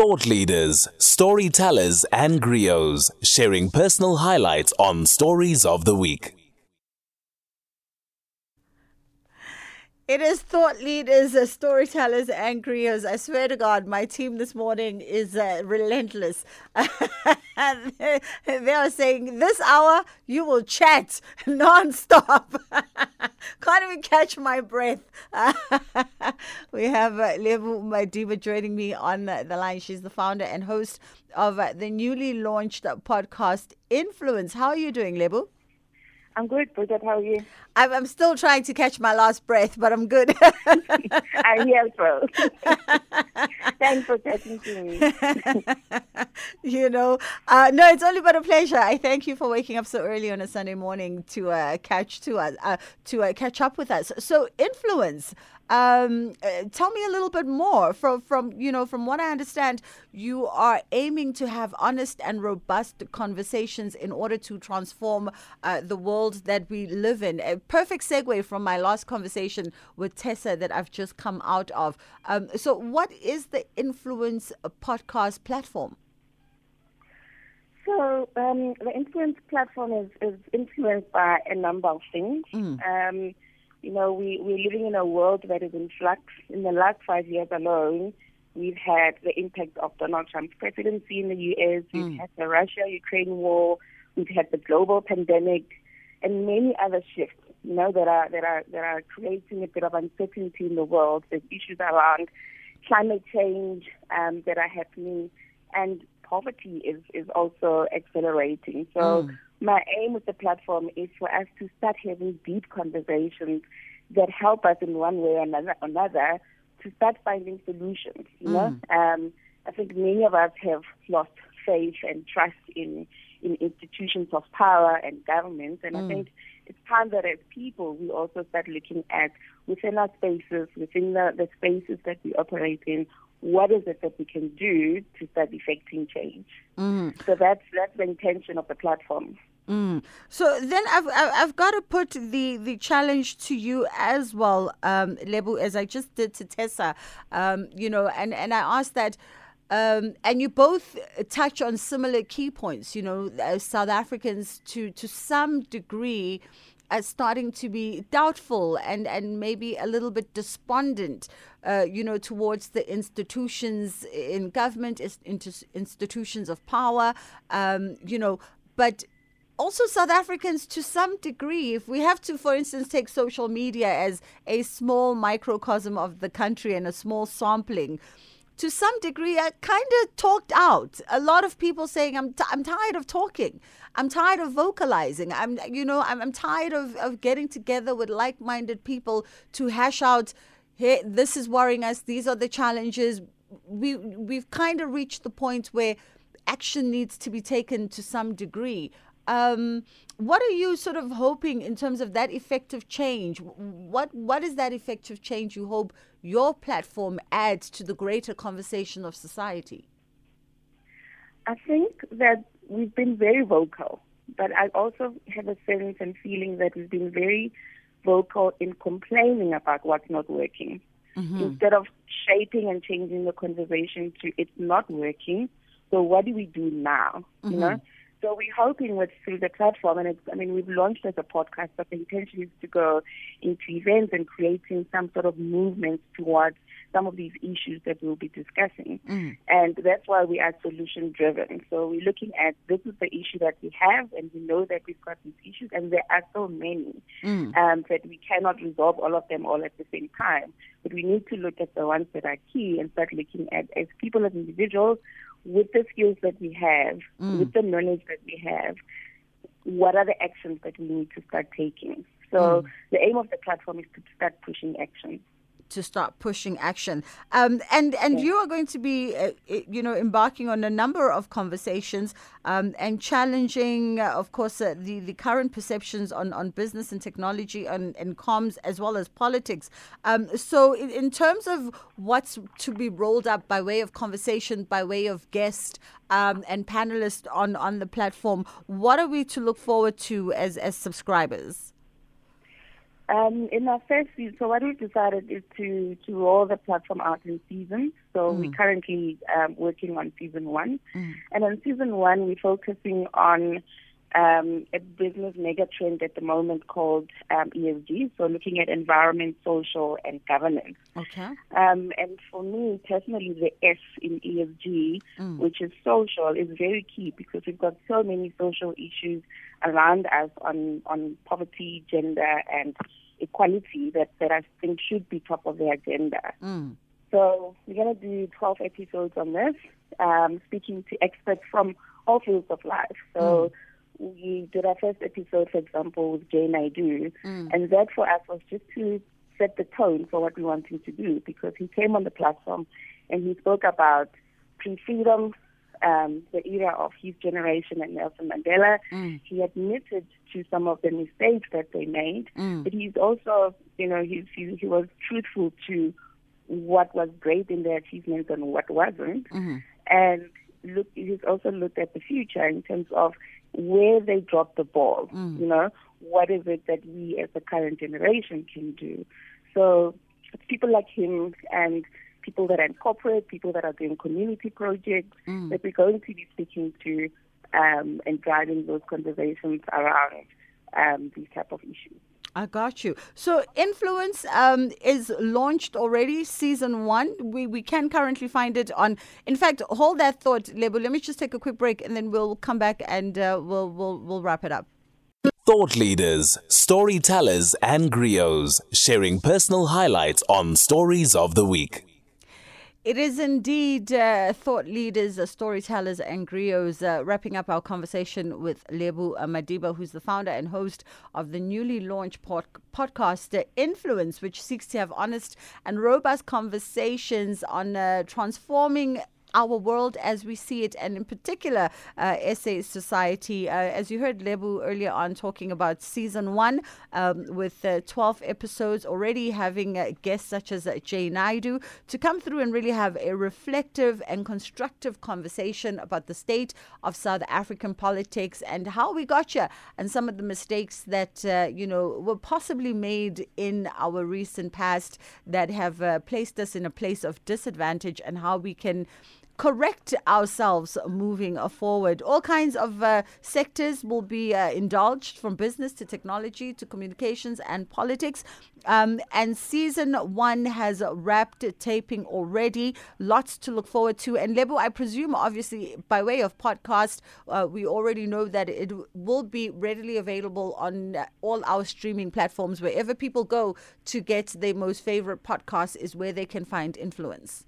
Thought leaders, storytellers, and griots sharing personal highlights on Stories of the Week. It is thought leaders, uh, storytellers, and creators. I swear to God, my team this morning is uh, relentless. they are saying, This hour you will chat non-stop. Can't even catch my breath. we have uh, Lebo Madiba joining me on uh, the line. She's the founder and host of uh, the newly launched podcast Influence. How are you doing, Lebo? I'm good, Bridget. How are you? I'm, I'm still trying to catch my last breath, but I'm good. I'm here, bro. Thanks for talking to me. you know, uh, no, it's only but a pleasure. I thank you for waking up so early on a Sunday morning to uh, catch to us uh, to uh, catch up with us. So, influence. Um, uh, tell me a little bit more. From from you know, from what I understand, you are aiming to have honest and robust conversations in order to transform uh, the world that we live in. Perfect segue from my last conversation with Tessa that I've just come out of. Um, so, what is the Influence podcast platform? So um, the influence platform is, is influenced by a number of things. Mm. Um, you know, we, we're living in a world that is in flux. In the last five years alone, we've had the impact of Donald Trump's presidency in the U.S., we've mm. had the Russia-Ukraine war, we've had the global pandemic, and many other shifts, you know, that are, that are, that are creating a bit of uncertainty in the world. There's issues around climate change um, that are happening, and poverty is, is also accelerating. So mm. my aim with the platform is for us to start having deep conversations that help us in one way or another, another to start finding solutions. You mm. know, um, I think many of us have lost faith and trust in in institutions of power and governments, and mm. I think it's time that as people we also start looking at within our spaces, within the, the spaces that we operate in, what is it that we can do to start effecting change? Mm. So that's that's the intention of the platform. Mm. So then I've I've got to put the the challenge to you as well, um, Lebo, as I just did to Tessa. Um, you know, and and I asked that. Um, and you both touch on similar key points. You know, South Africans to to some degree as starting to be doubtful and, and maybe a little bit despondent, uh, you know, towards the institutions in government, institutions of power, um, you know, but also South Africans to some degree, if we have to, for instance, take social media as a small microcosm of the country and a small sampling, to some degree, I kind of talked out. A lot of people saying, I'm, t- I'm tired of talking. I'm tired of vocalizing. I'm, you know, I'm, I'm tired of, of getting together with like minded people to hash out, hey, this is worrying us. These are the challenges. We, we've kind of reached the point where action needs to be taken to some degree. Um, what are you sort of hoping in terms of that effective change? What what is that effective change you hope your platform adds to the greater conversation of society? I think that we've been very vocal, but I also have a sense and feeling that we've been very vocal in complaining about what's not working. Mm-hmm. Instead of shaping and changing the conversation to it's not working, so what do we do now? Mm-hmm. You know? So we're hoping with through the platform, and it's, I mean, we've launched as a podcast, but the intention is to go into events and creating some sort of movement towards some of these issues that we'll be discussing. Mm. And that's why we are solution driven. So we're looking at this is the issue that we have, and we know that we've got these issues, and there are so many mm. um, that we cannot resolve all of them all at the same time. But we need to look at the ones that are key and start looking at, as people, as individuals, with the skills that we have, mm. with the knowledge that we have, what are the actions that we need to start taking? So mm. the aim of the platform is to start pushing action to start pushing action. Um, and and yeah. you are going to be, uh, you know, embarking on a number of conversations um, and challenging, uh, of course, uh, the the current perceptions on, on business and technology and, and comms as well as politics. Um, so, in, in, terms of what's to be rolled up by way of conversation, by way of guest um, and panelists on on the platform, what are we to look forward to as as subscribers? Um, in our first season, so what we've decided is to, to roll the platform out in seasons. So we're currently um, working on season one. And on season one, we're focusing on um, a business mega trend at the moment called um, ESG. So looking at environment, social, and governance. Okay. Um, and for me personally, the S in ESG, which is social, is very key because we've got so many social issues around us on, on poverty, gender, and equality that, that I think should be top of the agenda. Mm. So we're going to do 12 episodes on this, um, speaking to experts from all fields of life. So we did our first episode, for example, with Jay Naidoo, mm. and that for us was just to set the tone for what we wanted to do because he came on the platform and he spoke about pre-freedom, um, the era of his generation and Nelson Mandela. Mm. He admitted to some of the mistakes that they made, mm. but he's also, you know, he's, he, he was truthful to what was great in their achievements and what wasn't. Mm-hmm. And look, he's also looked at the future in terms of where they drop the ball. You know, what is it that we as the current generation can do? So it's people like him and people that are in corporate, people that are doing community projects that we're going to be speaking to um, and driving those conversations around um, these type of issues. I got you. So, Influence um, is launched already, season one. We we can currently find it on. In fact, hold that thought, Lebo. Let me just take a quick break, and then we'll come back and uh, we'll we'll we'll wrap it up. Thought leaders, storytellers, and griots sharing personal highlights on stories of the week. It is indeed uh, thought leaders, uh, storytellers, and griots uh, wrapping up our conversation with Lebo Madiba, who's the founder and host of the newly launched pod- podcast uh, Influence, which seeks to have honest and robust conversations on uh, transforming our world as we see it, and in particular, uh, SA society. Uh, as you heard Lebo earlier on talking about season one um, with uh, 12 episodes, already having uh, guests such as uh, Jay Naidoo to come through and really have a reflective and constructive conversation about the state of South African politics and how we got here and some of the mistakes that, uh, you know, were possibly made in our recent past that have placed us in a place of disadvantage and how we can correct ourselves moving forward. All kinds of uh, sectors will be uh, indulged from business to technology to communications and politics. Um, and season one has wrapped taping already. Lots to look forward to. And Lebo, I presume, obviously, by way of podcast, uh, we already know that it will be readily available on all our streaming platforms. Wherever people go to get their most favorite podcast is where they can find influence.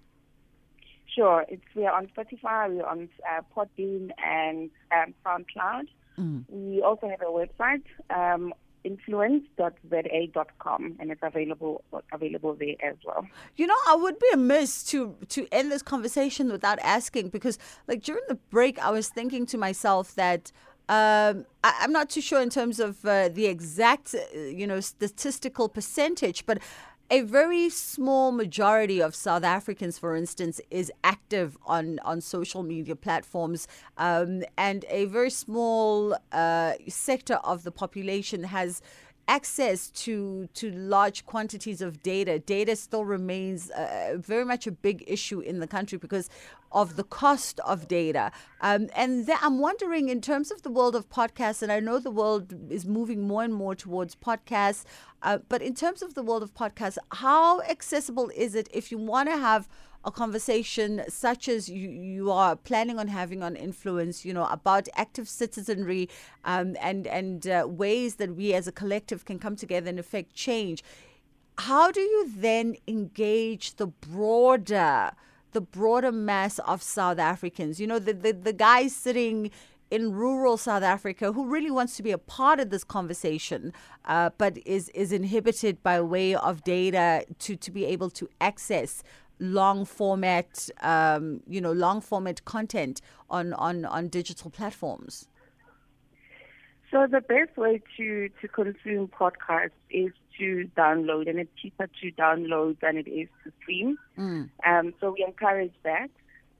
Sure, it's we're on Spotify, we're on uh, Podbean and um, SoundCloud. We also have a website, um, influence.za.com, and it's available available there as well. You know, I would be amiss to to end this conversation without asking because, like during the break, I was thinking to myself that. Um, I, I'm not too sure in terms of uh, the exact, uh, you know, statistical percentage, but a very small majority of South Africans, for instance, is active on, on social media platforms, um, and a very small uh, sector of the population has access to to large quantities of data. Data still remains uh, very much a big issue in the country because of the cost of data. Um, and th- I'm wondering, in terms of the world of podcasts, and I know the world is moving more and more towards podcasts, uh, but in terms of the world of podcasts, how accessible is it if you want to have a conversation such as you, you are planning on having on influence, you know, about active citizenry um, and and uh, ways that we as a collective can come together and affect change. How do you then engage the broader the broader mass of South Africans? You know, the the, the guys sitting in rural South Africa who really wants to be a part of this conversation, uh, but is is inhibited by way of data to to be able to access long format, um, you know, long format content on, on, on digital platforms? So the best way to, to consume podcasts is to download, and it's cheaper to download than it is to stream. Mm. Um, so we encourage that.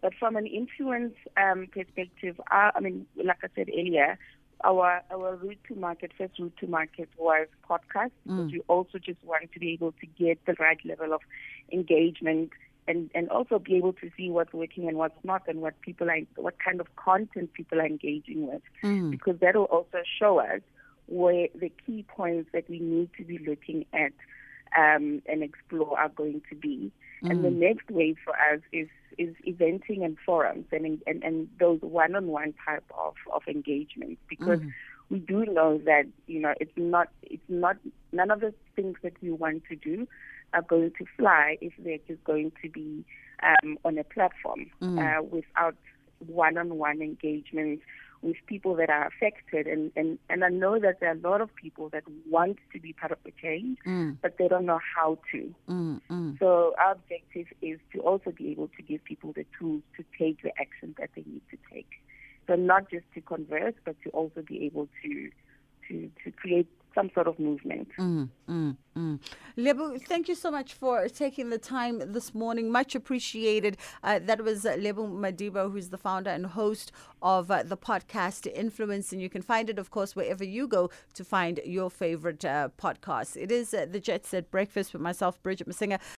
But from an influence um, perspective, uh, I mean, like I said earlier, our our route to market, first route to market was podcast, Mm. because we also just want to be able to get the right level of engagement and, and also be able to see what's working and what's not and what people are what kind of content people are engaging with. Mm. Because that will also show us where the key points that we need to be looking at um, and explore are going to be. And the next wave for us is is eventing and forums and and, and those one-on-one type of, of engagement because we do know that you know it's not it's not none of the things that we want to do are going to fly if they're just going to be um, on a platform uh, without one-on-one engagement with people that are affected and, and, and I know that there are a lot of people that want to be part of the change but they don't know how to. Mm, mm. So our objective is to also be able to give people the tools to take the action that they need to take. So not just to converse, but to also be able to to to create some sort of movement. Mm, mm, mm. Lebo, thank you so much for taking the time this morning. Much appreciated. Uh, that was uh, Lebo Madiba, who's the founder and host of uh, the podcast Influence. And you can find it, of course, wherever you go to find your favorite uh, podcast. It is uh, the Jet Set Breakfast with myself, Bridget Masinga.